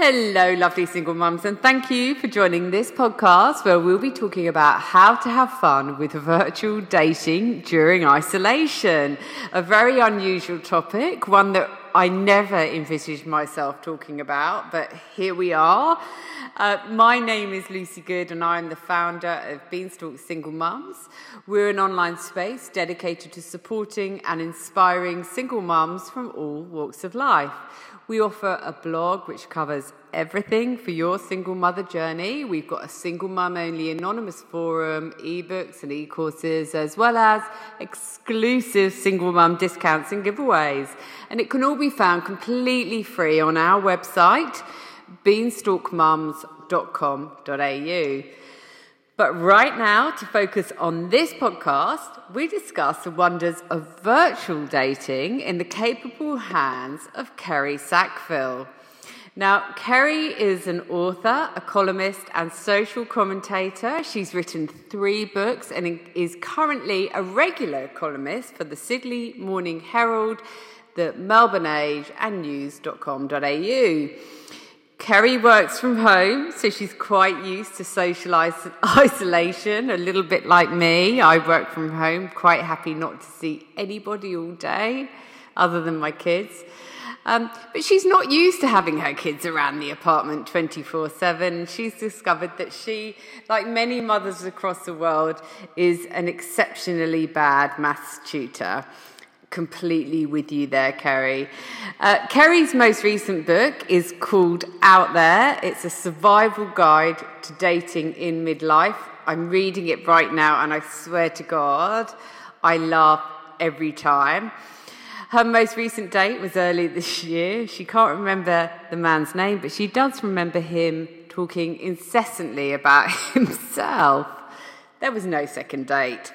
Hello, lovely single mums, and thank you for joining this podcast where we'll be talking about how to have fun with virtual dating during isolation. A very unusual topic, one that I never envisaged myself talking about, but here we are. Uh, my name is Lucy Good, and I'm the founder of Beanstalk Single Mums. We're an online space dedicated to supporting and inspiring single mums from all walks of life. We offer a blog which covers everything for your single mother journey. We've got a single mum only anonymous forum, ebooks and e courses, as well as exclusive single mum discounts and giveaways. And it can all be found completely free on our website, beanstalkmums.com.au. But right now, to focus on this podcast, we discuss the wonders of virtual dating in the capable hands of Kerry Sackville. Now, Kerry is an author, a columnist, and social commentator. She's written three books and is currently a regular columnist for the Sydney Morning Herald, the Melbourne Age, and news.com.au. Kerry works from home, so she's quite used to social isolation, a little bit like me. I work from home, quite happy not to see anybody all day other than my kids. Um, but she's not used to having her kids around the apartment 24 7. She's discovered that she, like many mothers across the world, is an exceptionally bad maths tutor completely with you there, Kerry. Uh, Kerry's most recent book is called Out There. It's a survival guide to dating in midlife. I'm reading it right now, and I swear to God, I laugh every time. Her most recent date was early this year. She can't remember the man's name, but she does remember him talking incessantly about himself. There was no second date.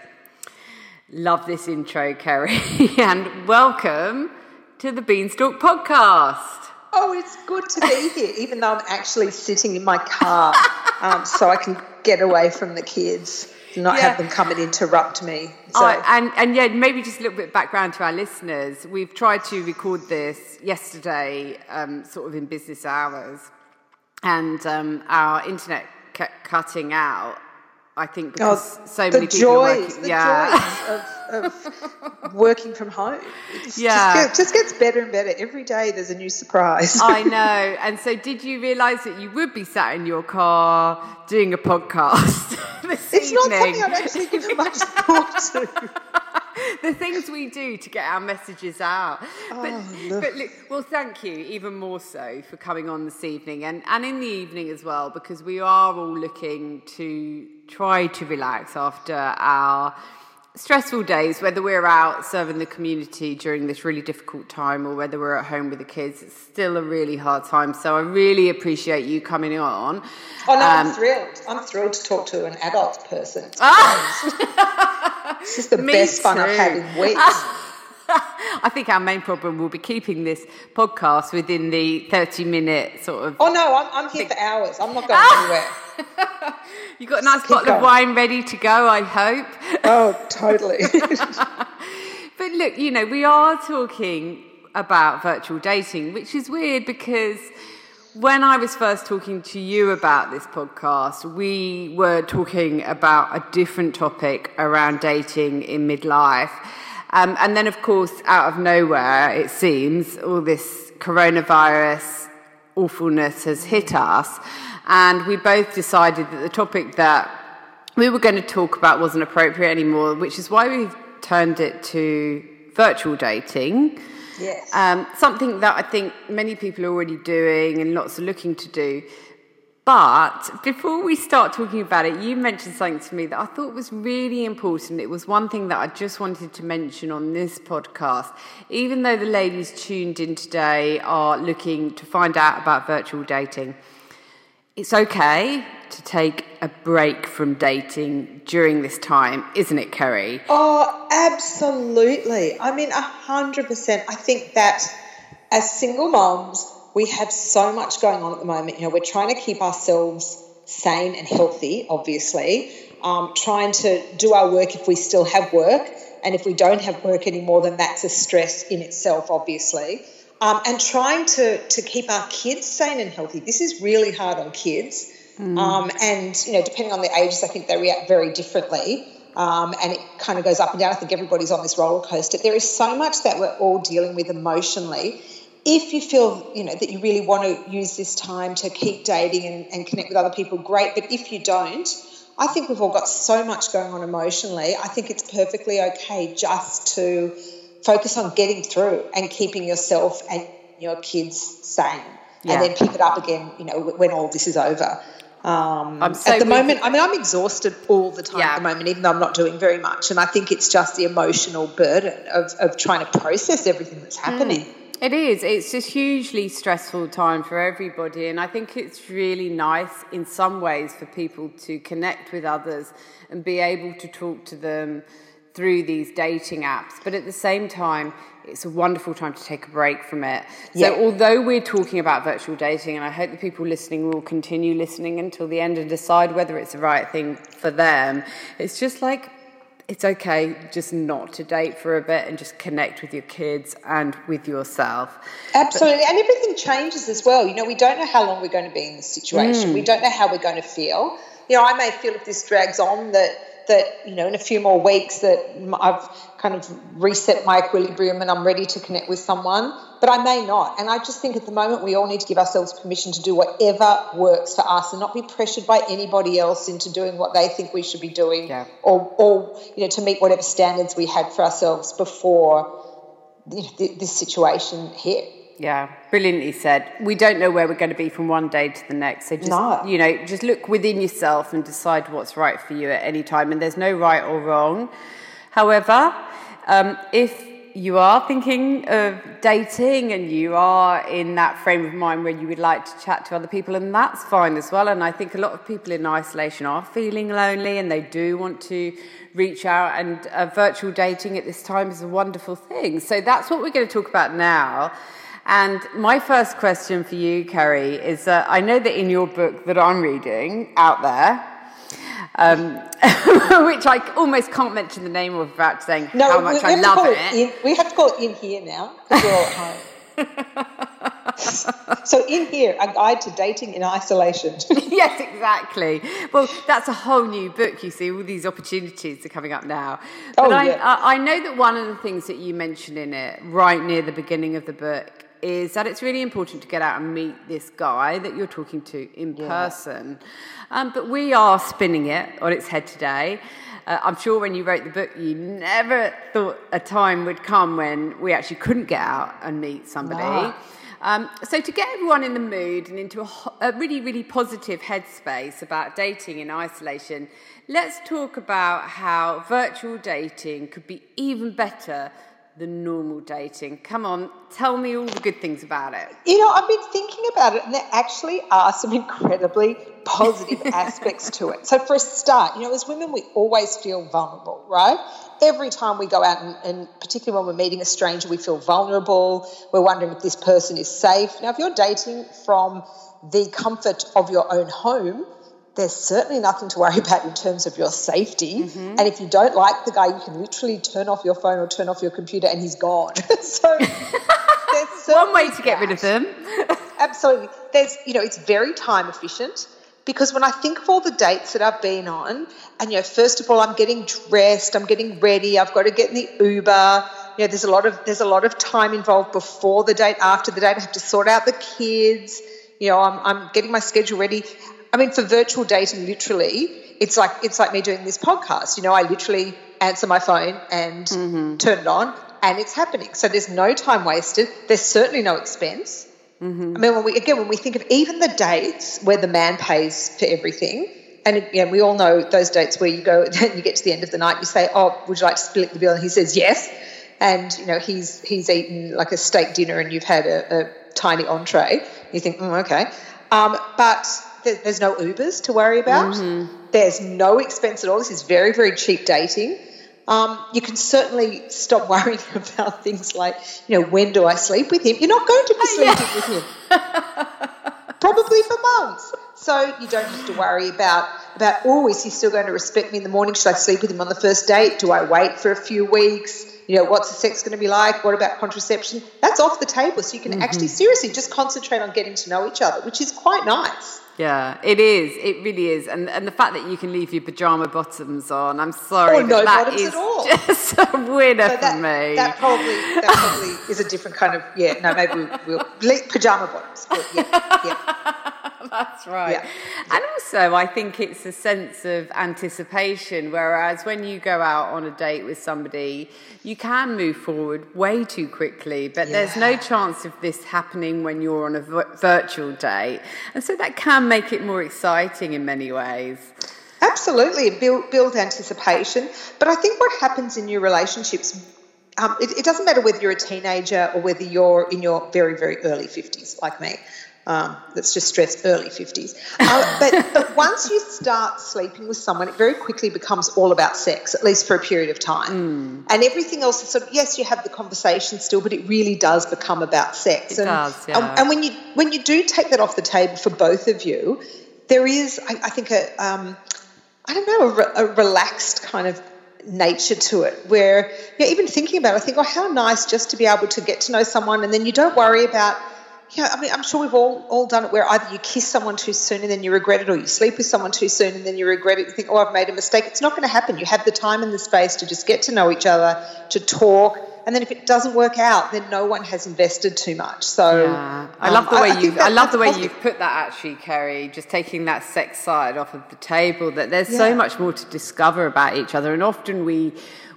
Love this intro, Kerry, and welcome to the Beanstalk podcast. Oh, it's good to be here, even though I'm actually sitting in my car, um, so I can get away from the kids, not yeah. have them come and interrupt me. So. Oh, and and yeah, maybe just a little bit of background to our listeners. We've tried to record this yesterday, um, sort of in business hours, and um, our internet kept cutting out I think oh, because oh, so many people joys, are working, yeah. Of, of, working from home. It yeah, just, just, gets better and better every day. There's a new surprise. I know. And so, did you realise that you would be sat in your car doing a podcast this it's evening? not something I've actually given much thought to. the things we do to get our messages out. Oh, but, oh, but look, well, thank you even more so for coming on this evening and, and in the evening as well, because we are all looking to try to relax after our stressful days, whether we're out serving the community during this really difficult time or whether we're at home with the kids, it's still a really hard time. So I really appreciate you coming on. Oh, no, um, I'm thrilled. I'm thrilled to talk to an adult person. Ah! this is the best too. fun I've had in weeks. I think our main problem will be keeping this podcast within the 30 minute sort of. Oh, no, I'm, I'm here for hours. I'm not going anywhere. You got a nice bottle going. of wine ready to go, I hope. Oh, totally. but look, you know, we are talking about virtual dating, which is weird because when I was first talking to you about this podcast, we were talking about a different topic around dating in midlife. Um, and then, of course, out of nowhere, it seems, all this coronavirus awfulness has hit us. And we both decided that the topic that we were going to talk about wasn't appropriate anymore, which is why we've turned it to virtual dating. Yes. Um, something that I think many people are already doing and lots are looking to do. But before we start talking about it, you mentioned something to me that I thought was really important. It was one thing that I just wanted to mention on this podcast. Even though the ladies tuned in today are looking to find out about virtual dating, it's okay to take a break from dating during this time, isn't it, Kerry? Oh, absolutely. I mean, 100%. I think that as single moms, we have so much going on at the moment. You know, we're trying to keep ourselves sane and healthy, obviously, um, trying to do our work if we still have work. And if we don't have work anymore, then that's a stress in itself, obviously. Um, and trying to to keep our kids sane and healthy. This is really hard on kids, mm. um, and you know, depending on the ages, I think they react very differently. Um, and it kind of goes up and down. I think everybody's on this roller coaster. There is so much that we're all dealing with emotionally. If you feel, you know, that you really want to use this time to keep dating and, and connect with other people, great. But if you don't, I think we've all got so much going on emotionally. I think it's perfectly okay just to focus on getting through and keeping yourself and your kids sane. Yeah. And then pick it up again, you know, when all this is over. Um, so at the moment, I mean, I'm exhausted all the time yeah. at the moment, even though I'm not doing very much. And I think it's just the emotional burden of, of trying to process everything that's happening. Mm. It is. It's just hugely stressful time for everybody, and I think it's really nice in some ways for people to connect with others and be able to talk to them through these dating apps. But at the same time, it's a wonderful time to take a break from it. So, although we're talking about virtual dating, and I hope the people listening will continue listening until the end and decide whether it's the right thing for them, it's just like it's okay just not to date for a bit and just connect with your kids and with yourself. Absolutely. But, and everything changes as well. You know, we don't know how long we're going to be in this situation, mm. we don't know how we're going to feel. You know, I may feel if this drags on that that you know in a few more weeks that I've kind of reset my equilibrium and I'm ready to connect with someone, but I may not. And I just think at the moment we all need to give ourselves permission to do whatever works for us and not be pressured by anybody else into doing what they think we should be doing yeah. or, or you know to meet whatever standards we had for ourselves before this situation hit. Yeah, brilliantly said. We don't know where we're going to be from one day to the next. So just no. you know, just look within yourself and decide what's right for you at any time. And there's no right or wrong. However, um, if you are thinking of dating and you are in that frame of mind where you would like to chat to other people, and that's fine as well. And I think a lot of people in isolation are feeling lonely and they do want to reach out, and uh, virtual dating at this time is a wonderful thing. So that's what we're going to talk about now. And my first question for you, Kerry, is that I know that in your book that I'm reading out there, um, which I almost can't mention the name of without saying no, how much I love it. it. In, we have to call it in here now because we're all at home. so in here, a guide to dating in isolation. yes, exactly. Well, that's a whole new book. You see, all these opportunities are coming up now. But oh, I, yeah. I, I know that one of the things that you mention in it, right near the beginning of the book, is that it's really important to get out and meet this guy that you're talking to in yeah. person. Um, but we are spinning it on its head today. Uh, I'm sure when you wrote the book, you never thought a time would come when we actually couldn't get out and meet somebody. No. Um, so, to get everyone in the mood and into a, a, really, really positive headspace about dating in isolation, let's talk about how virtual dating could be even better the normal dating? Come on, tell me all the good things about it. You know, I've been thinking about it, and there actually are some incredibly positive aspects to it. So, for a start, you know, as women, we always feel vulnerable, right? Every time we go out, and, and particularly when we're meeting a stranger, we feel vulnerable. We're wondering if this person is safe. Now, if you're dating from the comfort of your own home, there's certainly nothing to worry about in terms of your safety. Mm-hmm. And if you don't like the guy, you can literally turn off your phone or turn off your computer and he's gone. so there's one way to get rid of them. Absolutely. There's, you know, it's very time efficient because when I think of all the dates that I've been on, and you know, first of all, I'm getting dressed, I'm getting ready, I've got to get in the Uber. You know, there's a lot of there's a lot of time involved before the date, after the date. I have to sort out the kids. You know, I'm, I'm getting my schedule ready. I mean, for virtual dating, literally, it's like it's like me doing this podcast. You know, I literally answer my phone and mm-hmm. turn it on, and it's happening. So there's no time wasted. There's certainly no expense. Mm-hmm. I mean, when we again when we think of even the dates where the man pays for everything, and you know, we all know those dates where you go, and you get to the end of the night, you say, "Oh, would you like to split the bill?" And he says, "Yes." And you know, he's he's eaten like a steak dinner, and you've had a, a tiny entree. You think, mm, okay, um, but there's no Ubers to worry about. Mm-hmm. There's no expense at all. This is very, very cheap dating. Um, you can certainly stop worrying about things like, you know, when do I sleep with him? You're not going to be sleeping yeah. with him. Probably for months. So you don't have to worry about about oh, is he still going to respect me in the morning? Should I sleep with him on the first date? Do I wait for a few weeks? You know, what's the sex going to be like? What about contraception? That's off the table, so you can mm-hmm. actually seriously just concentrate on getting to know each other, which is quite nice. Yeah, it is. It really is. And and the fact that you can leave your pajama bottoms on, I'm sorry, oh, or no that bottoms is at all. just a winner so that, for me. That probably that probably is a different kind of yeah. No, maybe we'll, we'll pajama bottoms. But yeah, yeah. That's right. Yeah. And also, I think it's a sense of anticipation, whereas when you go out on a date with somebody, you can move forward way too quickly, but yeah. there's no chance of this happening when you're on a virtual date. And so that can make it more exciting in many ways. Absolutely, build, build anticipation. But I think what happens in your relationships um, it, it, doesn't matter whether you're a teenager or whether you're in your very, very early 50s, like me. Um, let's just stress early 50s. Uh, but, but once you start sleeping with someone, it very quickly becomes all about sex, at least for a period of time. Mm. And everything else is sort of, yes, you have the conversation still, but it really does become about sex. It and, does, yeah. and, and, when, you, when you do take that off the table for both of you, there is, I, I think, a, um, I don't know, a, re, a relaxed kind of nature to it where you know, even thinking about it, I think, oh, how nice just to be able to get to know someone and then you don't worry about – yeah, I mean, I'm sure we've all, all done it where either you kiss someone too soon and then you regret it, or you sleep with someone too soon and then you regret it. You think, oh, I've made a mistake. It's not going to happen. You have the time and the space to just get to know each other, to talk, and then if it doesn't work out, then no one has invested too much. So yeah. I love the um, way I, you I, I love the way you've put that actually, Kerry. Just taking that sex side off of the table. That there's yeah. so much more to discover about each other, and often we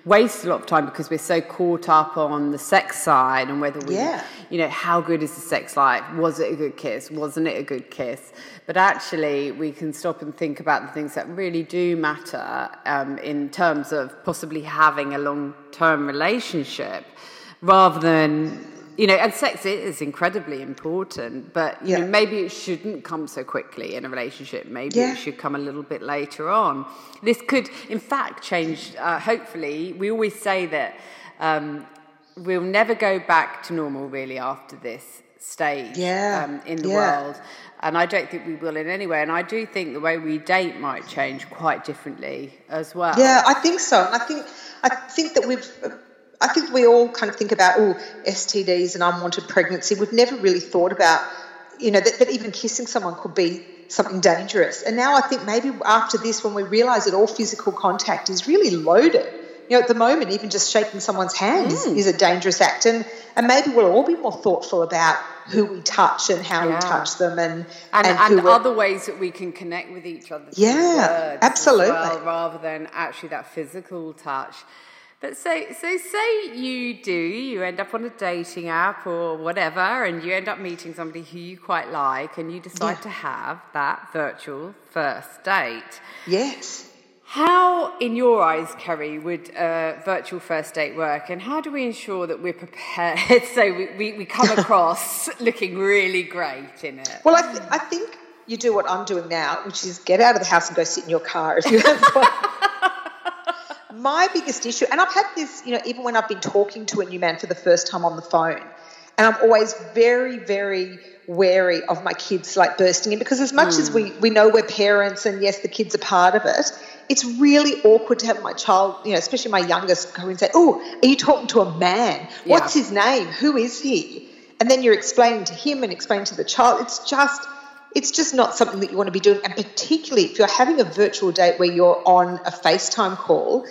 waste a lot of time because we're so caught up on the sex side and whether we, yeah. you know, how good is the sex life? Was it a good kiss? Wasn't it a good kiss? But actually, we can stop and think about the things that really do matter um, in terms of possibly having a long term relationship rather than you know, and sex is incredibly important, but you yeah. know, maybe it shouldn't come so quickly in a relationship. Maybe yeah. it should come a little bit later on. This could, in fact, change. Uh, hopefully, we always say that um, we'll never go back to normal really after this stage yeah. um, in the yeah. world. And I don't think we will in any way. And I do think the way we date might change quite differently as well. Yeah, I think so. And I think I think that we've I think we all kind of think about, oh, STDs and unwanted pregnancy. We've never really thought about, you know, that, that even kissing someone could be something dangerous. And now I think maybe after this, when we realise that all physical contact is really loaded, you know, at the moment, even just shaking someone's hand mm. is, is, a dangerous act. And, and maybe we'll all be more thoughtful about who we touch and how yeah. we touch them and and, and, and other ways that we can connect with each other. Yeah, absolutely. Well, rather than actually that physical touch. But so, so say you do, you end up on a dating app or whatever, and you end up meeting somebody who you quite like, and you decide yeah. to have that virtual first date. Yes. How, in your eyes, Kerry, would a virtual first date work, and how do we ensure that we're prepared so we, we, we come across looking really great in it? Well, I, th- I think you do what I'm doing now, which is get out of the house and go sit in your car if you have my biggest issue, and I've had this, you know, even when I've been talking to a new man for the first time on the phone, and I'm always very, very wary of my kids like bursting in because as much mm. as we, we know we're parents and yes, the kids are part of it, it's really awkward to have my child, you know, especially my youngest, go and say, Oh, are you talking to a man? Yeah. What's his name? Who is he? And then you're explaining to him and explaining to the child. It's just it's just not something that you want to be doing. And particularly if you're having a virtual date where you're on a FaceTime call,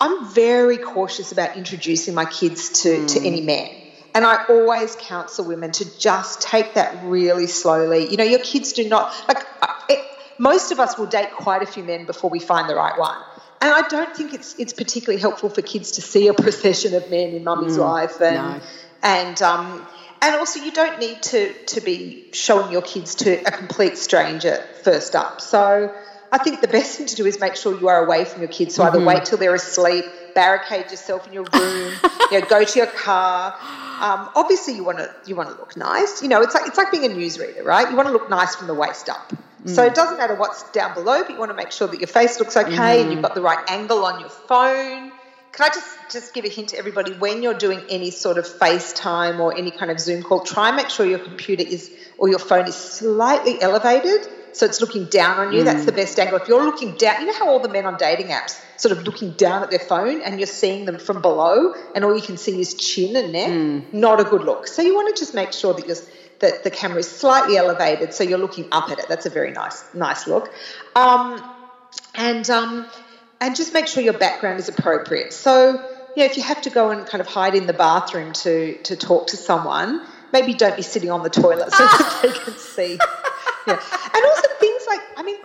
I'm very cautious about introducing my kids to, mm. to any man. And I always counsel women to just take that really slowly. You know, your kids do not, like, uh, it, most of us will date quite a few men before we find the right one. And I don't think it's it's particularly helpful for kids to see a procession of men in mummy's mm, life and no. and um and also you don't need to to be showing your kids to a complete stranger first up. So I think the best thing to do is make sure you are away from your kids. So mm-hmm. either wait till they're asleep, barricade yourself in your room, you know, go to your car. Um, obviously, you want to you want to look nice. You know, it's like it's like being a newsreader, right? You want to look nice from the waist up. Mm. So it doesn't matter what's down below, but you want to make sure that your face looks okay mm. and you've got the right angle on your phone. Can I just just give a hint to everybody when you're doing any sort of FaceTime or any kind of Zoom call, try and make sure your computer is or your phone is slightly elevated so it's looking down on you. That's the best angle. If you're looking down, you know how all the men on dating apps sort of looking down at their phone and you're seeing them from below, and all you can see is chin and neck. Not a good look. So you want to just make sure that you're that the camera is slightly elevated, so you're looking up at it. That's a very nice nice look. Um, and um, and just make sure your background is appropriate. So, you know, if you have to go and kind of hide in the bathroom to to talk to someone, maybe don't be sitting on the toilet so that they can see. Yeah. And also things like, I mean,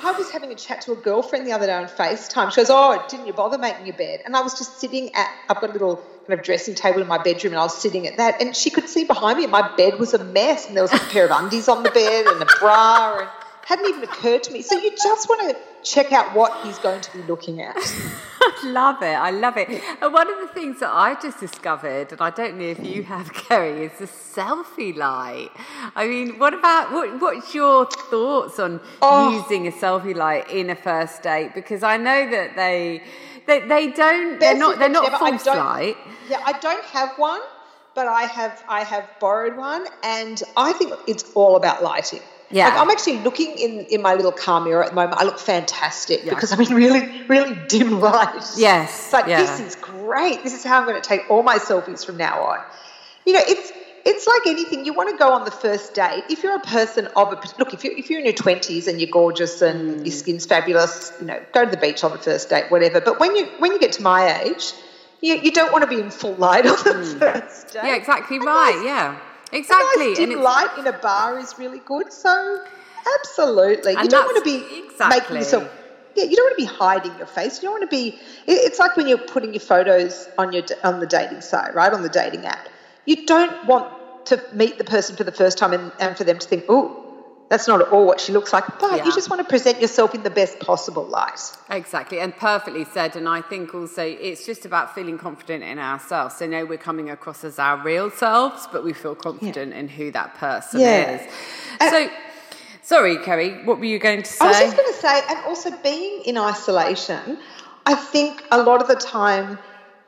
I was having a chat to a girlfriend the other day on FaceTime. She goes, Oh, didn't you bother making your bed? And I was just sitting at, I've got a little kind of dressing table in my bedroom and I was sitting at that. And she could see behind me and my bed was a mess and there was a pair of undies on the bed and a bra and hadn't even occurred to me. So you just want to check out what he's going to be looking at. I love it. I love it. And one of the things that I just discovered, and I don't know if you have, Kerry, is the selfie light. I mean, what about what? What's your thoughts on Oh. using a selfie light in a first date? Because I know that they they, they don't. They're not. They're not false light. Yeah, I don't have one, but I have I have borrowed one, and I think it's all about lighting. Yeah. like I'm actually looking in in my little car mirror at the moment. I look fantastic Yeah. because I'm in really really dim light. Yes. It's like yeah. this is great. This is how I'm going to take all my selfies from now on. You know, it's it's like anything. You want to go on the first date. If you're a person of a look, if you're, if you're in your twenties and you're gorgeous and Mm. your skin's fabulous, you know, go to the beach on the first date, whatever. But when you when you get to my age, you, you don't want to be in full light on the first date. Mm. yeah, exactly right. yeah, A exactly. nice dim light in a bar is really good. So absolutely, you don't want to be exactly. making yourself. Yeah, you don't want to be hiding your face. You don't want to be. It's like when you're putting your photos on your on the dating site, right? On the dating app, you don't want to meet the person for the first time and, and for them to think, oh, that's not at all what she looks like. But Yeah. you just want to present yourself in the best possible light. Exactly, and perfectly said. And I think also it's just about feeling confident in ourselves. So, know we're coming across as our real selves, but we feel confident in who that person Yeah. is. And- so, sorry, Kerry, what were you going to say? I was just going to say, and also being in isolation, I think a lot of the time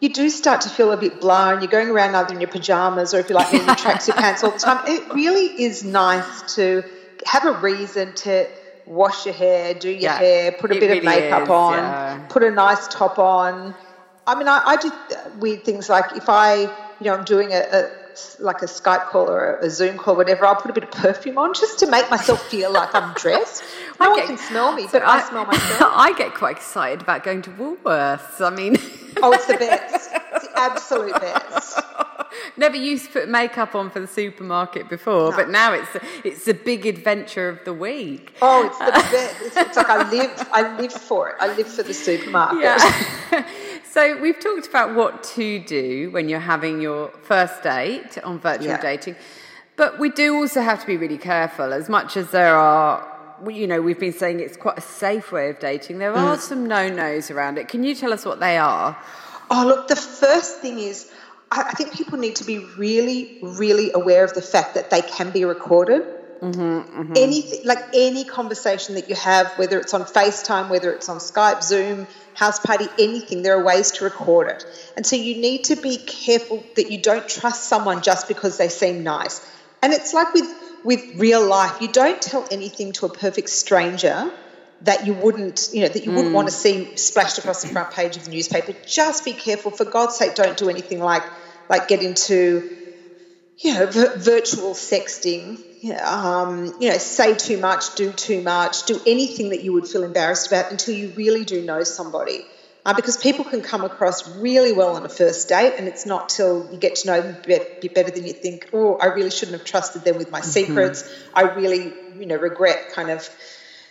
you do start to feel a bit blah and you're going around either in your pajamas or if you like in your tracksuit pants all the time. It really is nice to have a reason to wash your hair, do your Yeah, hair, put a bit really of makeup is, on, yeah. put a nice top on. I mean, I, I do weird things like if I, you know, I'm doing a, a like a Skype call or a Zoom call, whatever, I'll put a bit of perfume on just to make myself feel like I'm dressed. No I one can smell me, so but I, smell myself. I get quite excited about going to Woolworths. I mean, Oh, it's the best. It's the absolute best. Never used to put makeup on for the supermarket before, No. but now it's it's the big adventure of the week. Oh, it's the best. It's, it's like I live. I live for it. I live for the supermarket. Yeah. so we've talked about what to do when you're having your first date on virtual Yeah. dating, but we do also have to be really careful. As much as there are, you know, we've been saying it's quite a safe way of dating. There are Mm. some no-nos around it. Can you tell us what they are? Oh, look. The first thing is, I, I think people need to be really, really aware of the fact that they can be recorded. Mm-hmm, Anything like any conversation that you have, whether it's on FaceTime, whether it's on Skype, Zoom, Houseparty, anything, there are ways to record it. And so you need to be careful that you don't trust someone just because they seem nice. And it's like with with real life, you don't tell anything to a perfect stranger that you wouldn't, you know, that you wouldn't want to see splashed across the front page of the newspaper. Just be careful, for God's sake. Don't do anything like like get into you know, vir- virtual sexting, um, you know, say too much, do too much, do anything that you would feel embarrassed about until you really do know somebody. Uh, because people can come across really well on a first date, and it's not till you get to know them a bit, bit better than you think, oh, I really shouldn't have trusted them with my secrets. I really, you know, regret kind of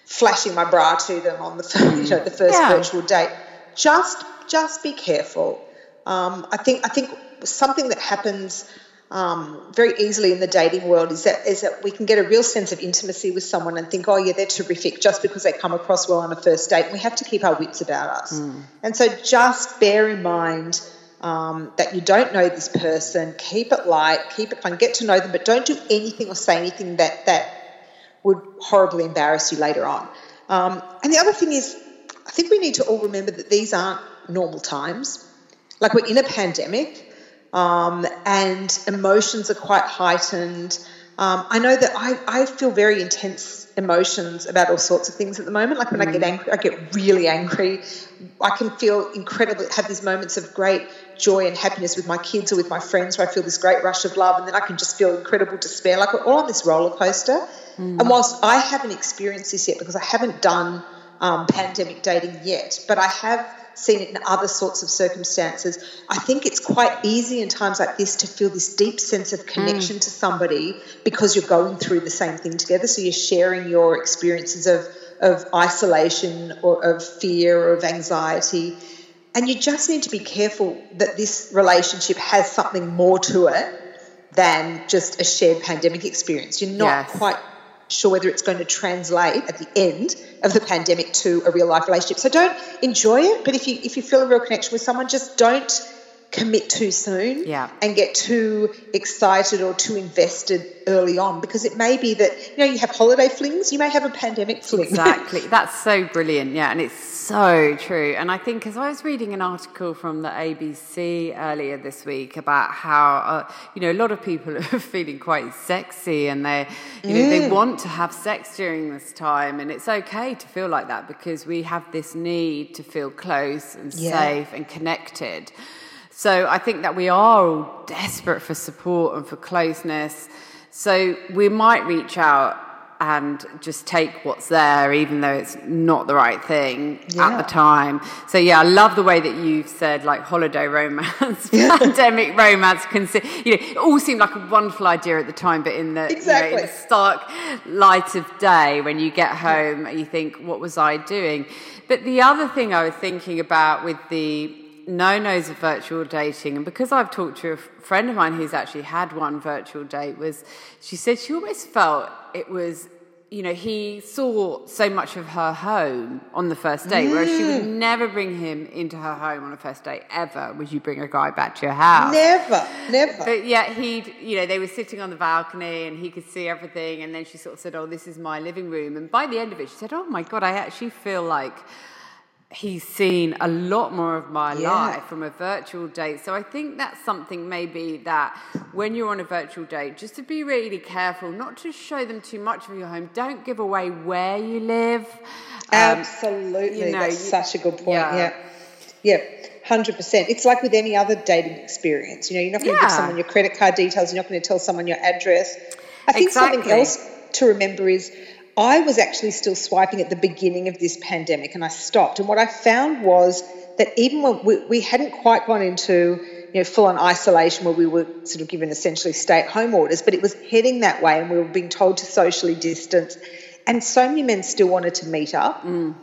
flashing my bra to them on the, fir- you know, the first Yeah. virtual date. Just, just be careful. Um, I think, I think something that happens um, very easily in the dating world is that is that we can get a real sense of intimacy with someone and think, oh yeah, they're terrific just because they come across well on a first date. And we have to keep our wits about us. And so just bear in mind um, that you don't know this person. Keep it light, keep it fun, get to know them, but don't do anything or say anything that that would horribly embarrass you later on. Um, and the other thing is, I think we need to all remember that these aren't normal times. Like we're in a pandemic, um, and emotions are quite heightened. Um, I know that I, I feel very intense emotions about all sorts of things at the moment. Like when mm. I get mm. angry, I get really angry. I can feel incredibly, have these moments of great joy and happiness with my kids or with my friends where I feel this great rush of love, and then I can just feel incredible despair. Like we're all on this roller coaster. Mm. And whilst I haven't experienced this yet because I haven't done um, pandemic dating yet, but I have seen it in other sorts of circumstances. I think it's quite easy in times like this to feel this deep sense of connection mm. to somebody because you're going through the same thing together. So you're sharing your experiences of, of isolation or of fear or of anxiety. And you just need to be careful that this relationship has something more to it than just a shared pandemic experience. You're not yes. quite sure whether it's going to translate at the end of the pandemic to a real life relationship. So don't enjoy it, but if you if you feel a real connection with someone, just don't commit too soon yeah. and get too excited or too invested early on. Because it may be that you know you have holiday flings you may have a pandemic fling. Exactly. That's so brilliant. Yeah and it's so true. And i think as i was reading an article from the abc earlier this week about how uh, you know a lot of people are feeling quite sexy and they you know mm. they want to have sex during this time. And it's okay to feel like that because we have this need to feel close and yeah. safe and connected so I think that we are all desperate for support and for closeness. So we might reach out and just take what's there, even though it's not the right thing yeah. at the time. So yeah, I love the way that you've said like holiday romance, pandemic romance. You know, it all seemed like a wonderful idea at the time, but in the, exactly. you know, in the stark light of day, when you get home, you think, "What was I doing?" But the other thing I was thinking about with the no nos of virtual dating, and because I've talked to a friend of mine who's actually had one virtual date, was she said she almost felt it was, you know, he saw so much of her home on the first date, mm. whereas she would mm. never bring him into her home on a first date ever. Would you bring a guy back to your house? Never, never. But yet he'd, you know, they were sitting on the balcony and he could see everything, and then she sort of said, "Oh, this is my living room," and by the end of it, she said, "Oh my god, I actually feel like." He's seen a lot more of my yeah. life from a virtual date. So I think that's something maybe that when you're on a virtual date, just to be really careful, not to show them too much of your home. Don't give away where you live. Um, Absolutely, you know, that's you, such a good point. Yeah. yeah. Yeah, hundred percent. It's like with any other dating experience. You know, you're not going to yeah. give someone your credit card details. You're not going to tell someone your address. I think exactly. something else to remember is I was actually still swiping at the beginning of this pandemic and I stopped. And what I found was that even when we, we hadn't quite gone into you know, full on isolation where we were sort of given essentially stay at home orders, but it was heading that way and we were being told to socially distance. And so many men still wanted to meet up. Mm.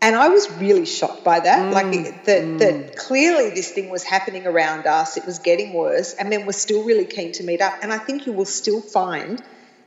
And I was really shocked by that. Mm. Like that, mm. that clearly this thing was happening around us. It was getting worse, and men were still really keen to meet up. And I think you will still find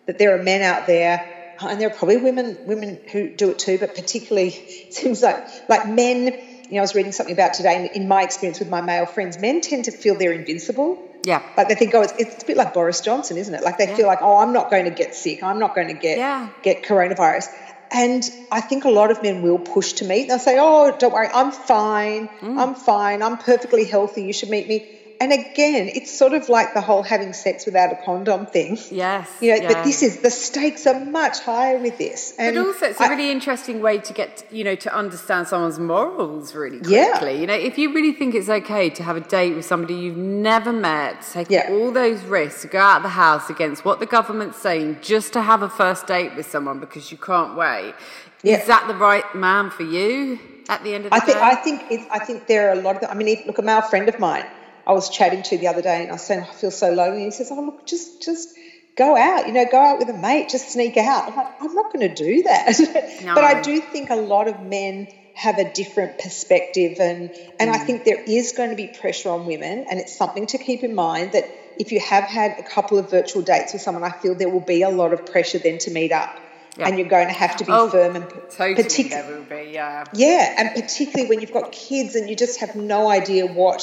that there are men out there and there are probably women women who do it too, but particularly it seems like like men. You know, I was reading something about today. In my experience with my male friends, men tend to feel they're invincible. Yeah. Like they think, oh, it's, it's a bit like Boris Johnson, isn't it? Like they yeah. feel like, oh, I'm not going to get sick. I'm not going to get yeah. get coronavirus. And I think a lot of men will push to meet. They'll say, oh, don't worry, I'm fine. Mm. I'm fine. I'm perfectly healthy. You should meet me and again, it's sort of like the whole having sex without a condom thing. Yes. You know, yeah. but this is the stakes are much higher with this. And but also, it's a really interesting way to get, you know, to understand someone's morals really quickly. Yeah. You know, if you really think it's okay to have a date with somebody you've never met, take yeah. all those risks, go out of the house against what the government's saying, just to have a first date with someone because you can't wait. Yeah. Is that the right man for you? At the end of the I day, think I think it, I think there are a lot of. I mean, look, a male friend of mine I was chatting to the other day and I said, I feel so lonely. He says, Oh, look, just, just go out, you know, go out with a mate, just sneak out. I'm like, I'm not going to do that. No. but I do think a lot of men have a different perspective and and mm. I think there is going to be pressure on women and it's something to keep in mind that if you have had a couple of virtual dates with someone I feel there will be a lot of pressure then to meet up yeah. and you're going to have to be oh, firm and totally yeah yeah and particularly when you've got kids and you just have no idea what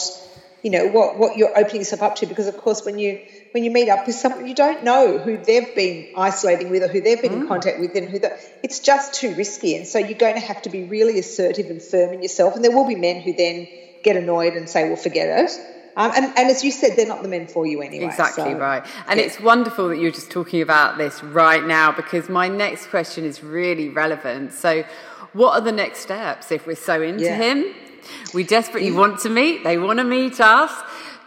you know what what you're opening yourself up to because of course when you when you meet up with someone you don't know who they've been isolating with or who they've been mm. in contact with and who the, it's just too risky and so you're going to have to be really assertive and firm in yourself and there will be men who then get annoyed and say well forget it Um, and, and as you said, they're not the men for you anyway. Exactly so, right. And yeah. it's wonderful that you're just talking about this right now because my next question is really relevant. So, what are the next steps if we're so into Yeah. him? We desperately want to meet, they want to meet us.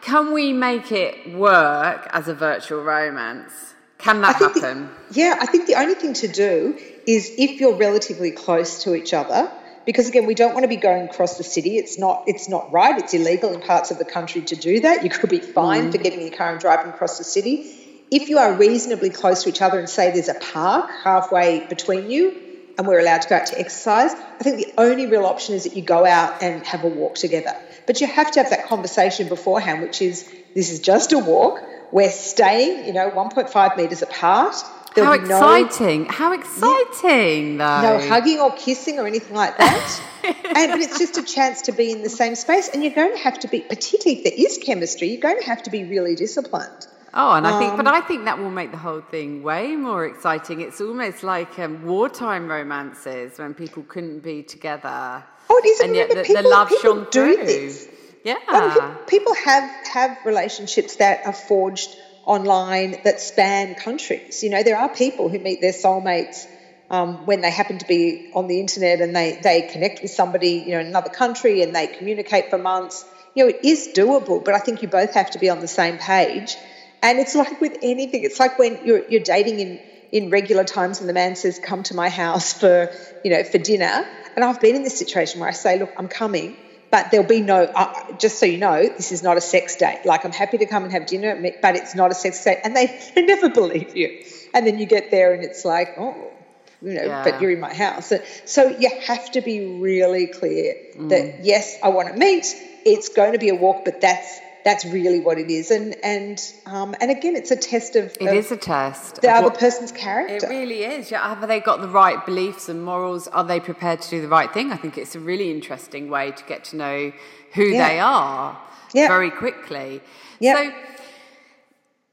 Can we make it work as a virtual romance? Can that think the- happen? yeah, I think the only thing to do is if you're relatively close to each other, because again, we don't want to be going across the city. It's not it's not right. It's illegal in parts of the country to do that. You could be fined for mm. getting in your car and driving across the city. If you are reasonably close to each other and say there's a park halfway between you and we're allowed to go out to exercise, I think the only real option is that you go out and have a walk together. But you have to have that conversation beforehand, which is this is just a walk. We're staying, you know, 1.5 metres apart. How There'll no- exciting! How exciting, though. no hugging or kissing or anything like that. and but it's just a chance to be in the same space, and you're going to have to be, particularly if there is chemistry, you're going to have to be really disciplined. Oh, and I think, but Um, I think that will make the whole thing way more exciting. It's almost like um, wartime romances when people couldn't be together. Oh, it is. And yet the, people, the love people shone do through. this. Yeah. People, people have have relationships that are forged online that span countries. You know, there are people who meet their soulmates um, when they happen to be on the internet and they they connect with somebody you know in another country and they communicate for months. You know, it is doable, but I think you both have to be on the same page. And it's like with anything. It's like when you're you're dating in in regular times and the man says, "Come to my house for you know for dinner." And I've been in this situation where I say, "Look, I'm coming." but there'll be no uh, just so you know this is not a sex date like i'm happy to come and have dinner but it's not a sex date and they, they never believe you and then you get there and it's like oh you know Yeah. but you're in my house so, so you have to be really clear Mm. that yes i want to meet it's going to be a walk but that's that's really what it is and and um, and again it's a test of, It of is a test. the other what- person's It really is. Yeah. Have they got the right beliefs and morals? Are they prepared to do the right thing? I think it's a really interesting way to get to know who Yeah. they are Yeah. very quickly. Yeah. So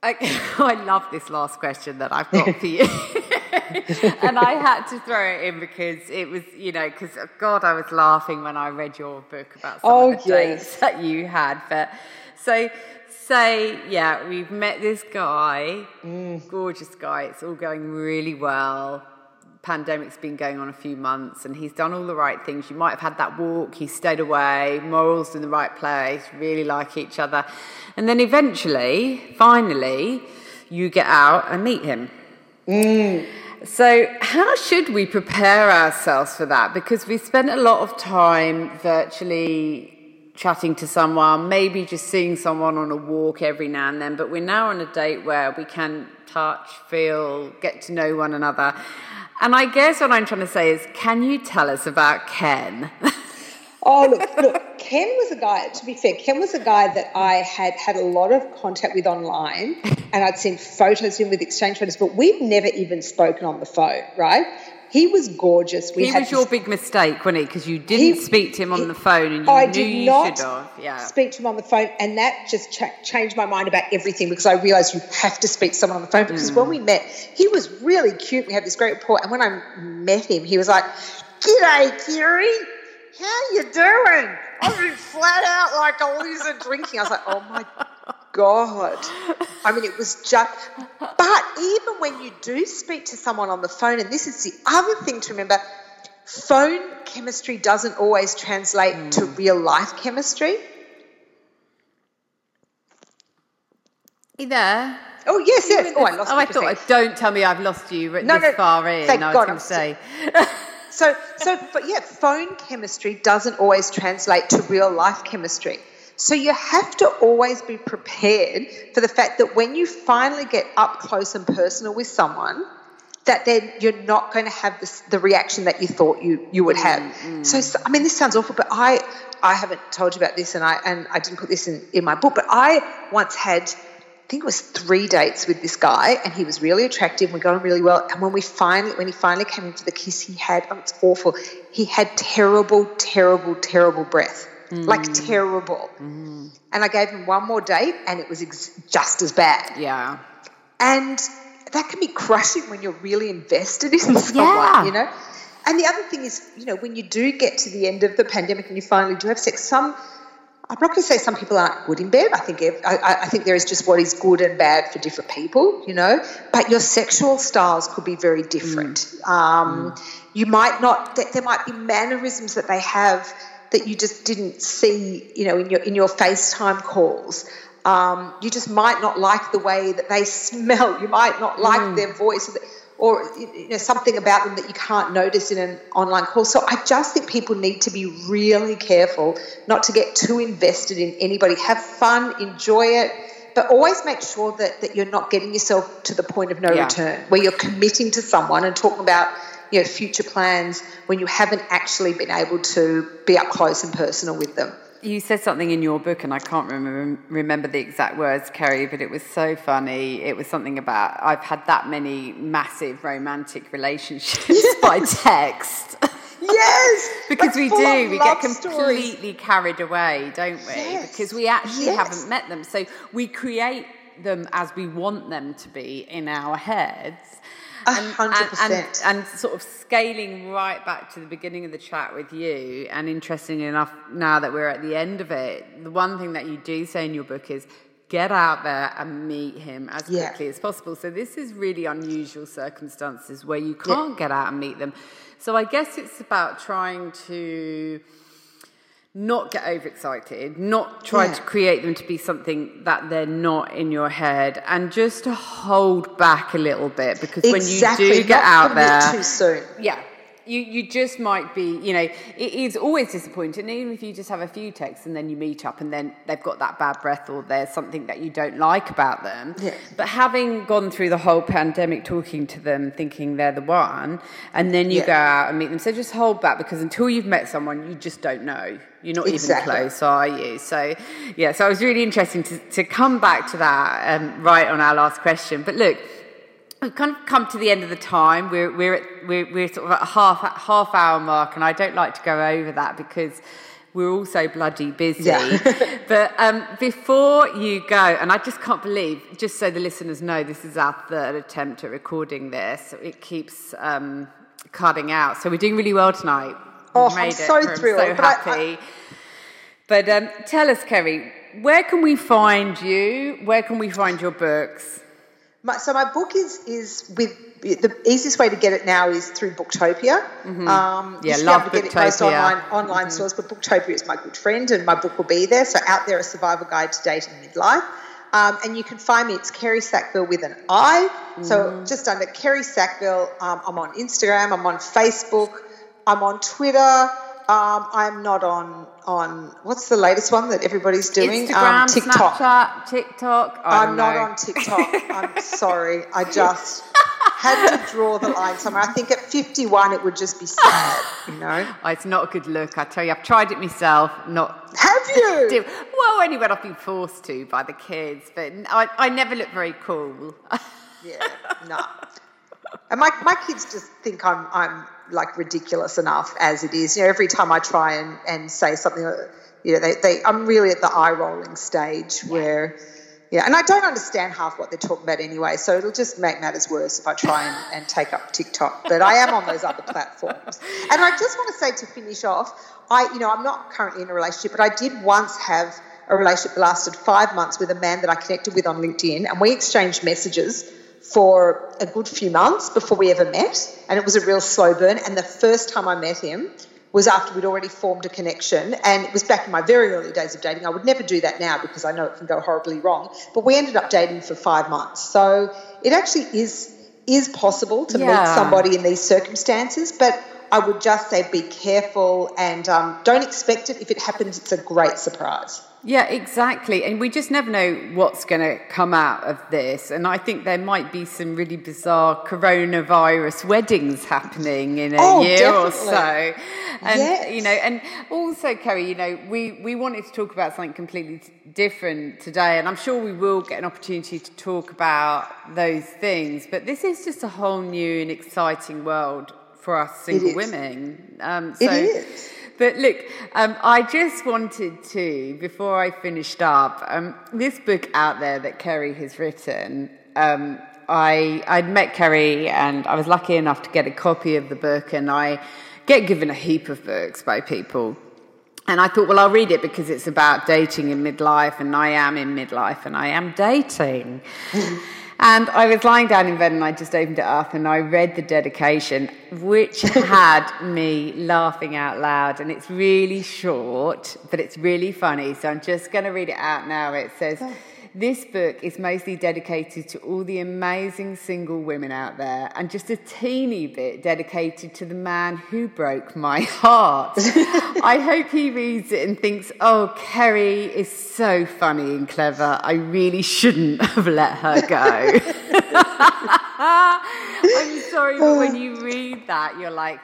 I, I love this last question that I've got for you. and I had to throw it in because it was, you know, because God, I was laughing when I read your book about some Oh, of the yes. dates that you had. But so, say, yeah, we've met this guy, Mm. gorgeous guy. It's all going really well. Pandemic's been going on a few months, and he's done all the right things. You might have had that walk. He stayed away. Morals in the right place. Really like each other, and then eventually, finally, you get out and meet him. So, how should we prepare ourselves for that? Because we spent a lot of time virtually chatting to someone, maybe just seeing someone on a walk every now and then, but we're now on a date where we can touch, feel, get to know one another. And I guess what I'm trying to say is, can you tell us about Ken? Oh, look, look, Ken was a guy, to be fair, Ken was a guy that I had had a lot of contact with online and I'd seen photos of him with exchange photos, but we've never even spoken on the phone, right? He was gorgeous. We he was your big mistake, wasn't he? Because you didn't He- speak to him on he- the phone and you I knew did you not should have. Yeah. speak to him on the phone, and that just cha- changed my mind about everything because I realised you have to speak to someone on the phone. Because Mm. when we met, he was really cute. We had this great rapport, and when I met him, he was like, "G'day, Kiri, how you doing? I've been flat out like a loser drinking." I was like, "Oh my god!" I mean, it was just. But even when you do speak to someone on the phone, and this is the other thing to remember. Phone chemistry doesn't always translate to Mm. real life chemistry. you there? Oh yes, yes. Oh, I lost. Oh, I thought. Don't tell me I've lost you No, this no, far in. thank I was God, going to say. So, so, but yeah, phone chemistry doesn't always translate to real life chemistry. So you have to always be prepared for the fact that when you finally get up close and personal with someone, that then you're not going to have this, the reaction that you thought you, you would have. Mm, mm. So, so, I mean, this sounds awful, but I, I haven't told you about this, and I and I didn't put this in, in my book, but I once had, I think it was three dates with this guy, and he was really attractive. We got on really well, and when we finally, when he finally came into the kiss, he had, oh, it's awful. He had terrible, terrible, terrible breath, like terrible. And I gave him one more date, and it was ex- just as bad. yeah. And that can be crushing when you're really invested in someone, Yeah. you know? And the other thing is, you know, when you do get to the end of the pandemic and you finally do have sex, some I'm not going to say some people aren't good in bed. I think I, I, think there is just what is good and bad for different people, you know. But your sexual styles could be very different. Mm. Um, mm. You might not. There might be mannerisms that they have that you just didn't see, you know, in your in your FaceTime calls. Um, you just might not like the way that they smell. You might not like mm. their voice or you know something about them that you can't notice in an online call. So I just think people need to be really careful not to get too invested in anybody. Have fun, enjoy it, but always make sure that that you're not getting yourself to the point of no yeah. return where you're committing to someone and talking about you know future plans when you haven't actually been able to be up close and personal with them you said something in your book, and I can't remember, remember the exact words, Kerri, but it was so funny. It was something about I've had that many massive romantic relationships yes. by text. Yes, because like we do. We get completely carried away, don't we? Yes. Because we actually yes. haven't met them. So we create them as we want them to be in our heads and, and, and, and, sort of scaling right back to the beginning of the chat with you, and interestingly enough, now that we're at the end of it, the one thing that you do say in your book is get out there and meet him as yeah. quickly as possible. So this is really unusual circumstances where you can't yeah. get out and meet them. So I guess it's about trying to not get overexcited, not try yeah. to create them to be something that they're not in your head, and just to hold back a little bit because exactly. when you do get not out there, too soon. Yeah, you, you just might be, you know, it is always disappointing, even if you just have a few texts and then you meet up and then they've got that bad breath or there's something that you don't like about them. Yeah. But having gone through the whole pandemic talking to them, thinking they're the one, and then you yeah. go out and meet them. So just hold back because until you've met someone, you just don't know. You're not exactly. even close, are you? So, yeah, so it was really interesting to, to come back to that um, right on our last question. But look, we've kind of come to the end of the time. We're we're at, we're, we're sort of at a half half hour mark, and I don't like to go over that because we're all so bloody busy. Yeah. but um, before you go, and I just can't believe, just so the listeners know, this is our third attempt at recording this. It keeps um, cutting out, so we're doing really well tonight. Oh, I'm so it. thrilled! I'm so happy. I, I... But um, tell us, Kerri, where can we find you? Where can we find your books? My, so my book is is with the easiest way to get it now is through Booktopia. Mm-hmm. Um, yeah, love to get it most online online mm-hmm. stores, but Booktopia is my good friend, and my book will be there. So out there, a survival guide to dating midlife. Um, and you can find me. It's Kerri Sackville with an I. Mm-hmm. So just under Kerri Sackville. Um, I'm on Instagram. I'm on Facebook. I'm on Twitter. Um, I'm not on on what's the latest one that everybody's doing? Instagram, um, TikTok. Snapchat, TikTok. I am not on TikTok. I'm sorry. I just had to draw the line somewhere. I think at 51 it would just be sad, you know. Oh, it's not a good look. I tell you, I've tried it myself. Not have you? well, only when I've been forced to by the kids, but I, I never look very cool. yeah, no. And my, my kids just think I'm I'm like ridiculous enough as it is. You know, every time I try and, and say something, uh, you know, they, they I'm really at the eye rolling stage yeah. where, yeah, and I don't understand half what they're talking about anyway. So it'll just make matters worse if I try and, and take up TikTok. But I am on those other platforms. And I just want to say to finish off, I you know I'm not currently in a relationship, but I did once have a relationship that lasted five months with a man that I connected with on LinkedIn, and we exchanged messages for a good few months before we ever met, and it was a real slow burn. And the first time I met him was after we'd already formed a connection, and it was back in my very early days of dating. I would never do that now because I know it can go horribly wrong. But we ended up dating for five months, so it actually is is possible to yeah. meet somebody in these circumstances, but. I would just say be careful and um, don't expect it. If it happens, it's a great surprise. Yeah, exactly. And we just never know what's going to come out of this. And I think there might be some really bizarre coronavirus weddings happening in a oh, year definitely. or so. And, yes. you know, and also, Kerri, you know, we, we wanted to talk about something completely different today. And I'm sure we will get an opportunity to talk about those things. But this is just a whole new and exciting world for us single women. Um, so, it is. But look, um, I just wanted to, before I finished up, um, this book out there that Kerri has written. Um, I I'd met Kerri and I was lucky enough to get a copy of the book, and I get given a heap of books by people. and I thought, well, I'll read it because it's about dating in midlife, and I am in midlife, and I am dating. and I was lying down in bed, and I just opened it up, and I read the dedication, which had me laughing out loud. And it's really short, but it's really funny. So I'm just going to read it out now. It says. This book is mostly dedicated to all the amazing single women out there, and just a teeny bit dedicated to the man who broke my heart. I hope he reads it and thinks, oh, Kerri is so funny and clever. I really shouldn't have let her go. I'm sorry, but when you read that, you're like,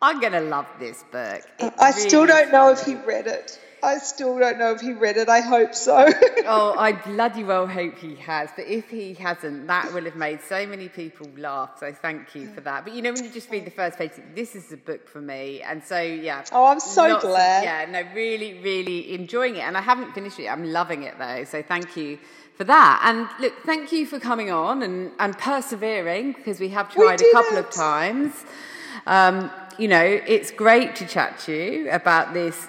I'm going to love this book. It I really still don't know if he read it. I still don't know if he read it. I hope so. oh, I bloody well hope he has. But if he hasn't, that will have made so many people laugh. So thank you for that. But you know, when you just read the first page, this is a book for me. And so, yeah. Oh, I'm so glad. Of, yeah, no, really, really enjoying it. And I haven't finished it. I'm loving it though. So thank you for that. And look, thank you for coming on and, and persevering because we have tried we a couple it. of times. Um, you know, it's great to chat to you about this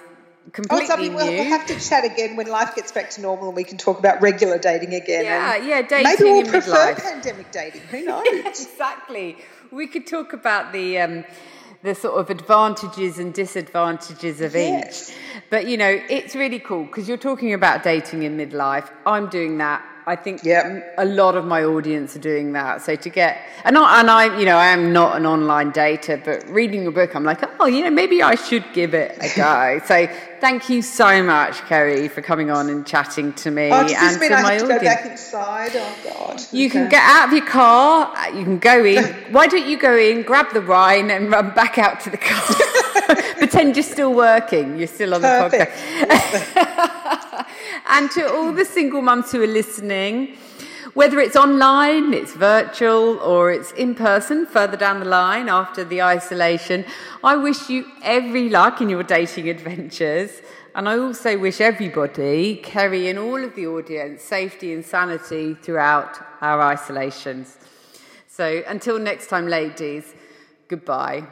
completely oh, something we'll, we'll, have to chat again when life gets back to normal and we can talk about regular dating again. Yeah, yeah, dating. Maybe we'll prefer midlife. pandemic dating. Who knows? exactly. We could talk about the. Um, the sort of advantages and disadvantages of yes. each. But you know, it's really cool because you're talking about dating in midlife. I'm doing that I think yep. a lot of my audience are doing that. So to get and I, and I, you know, I am not an online dater, but reading your book, I'm like, oh, you know, maybe I should give it a go. so thank you so much, Kerri, for coming on and chatting to me oh, and to my audience. To go back inside. Oh God. You okay. can get out of your car. You can go in. Why don't you go in, grab the wine, and run back out to the car? Pretend you're still working. You're still on Perfect. the podcast. And to all the single mums who are listening, whether it's online, it's virtual, or it's in person further down the line after the isolation, I wish you every luck in your dating adventures. And I also wish everybody, Kerri and all of the audience, safety and sanity throughout our isolations. So until next time, ladies, goodbye.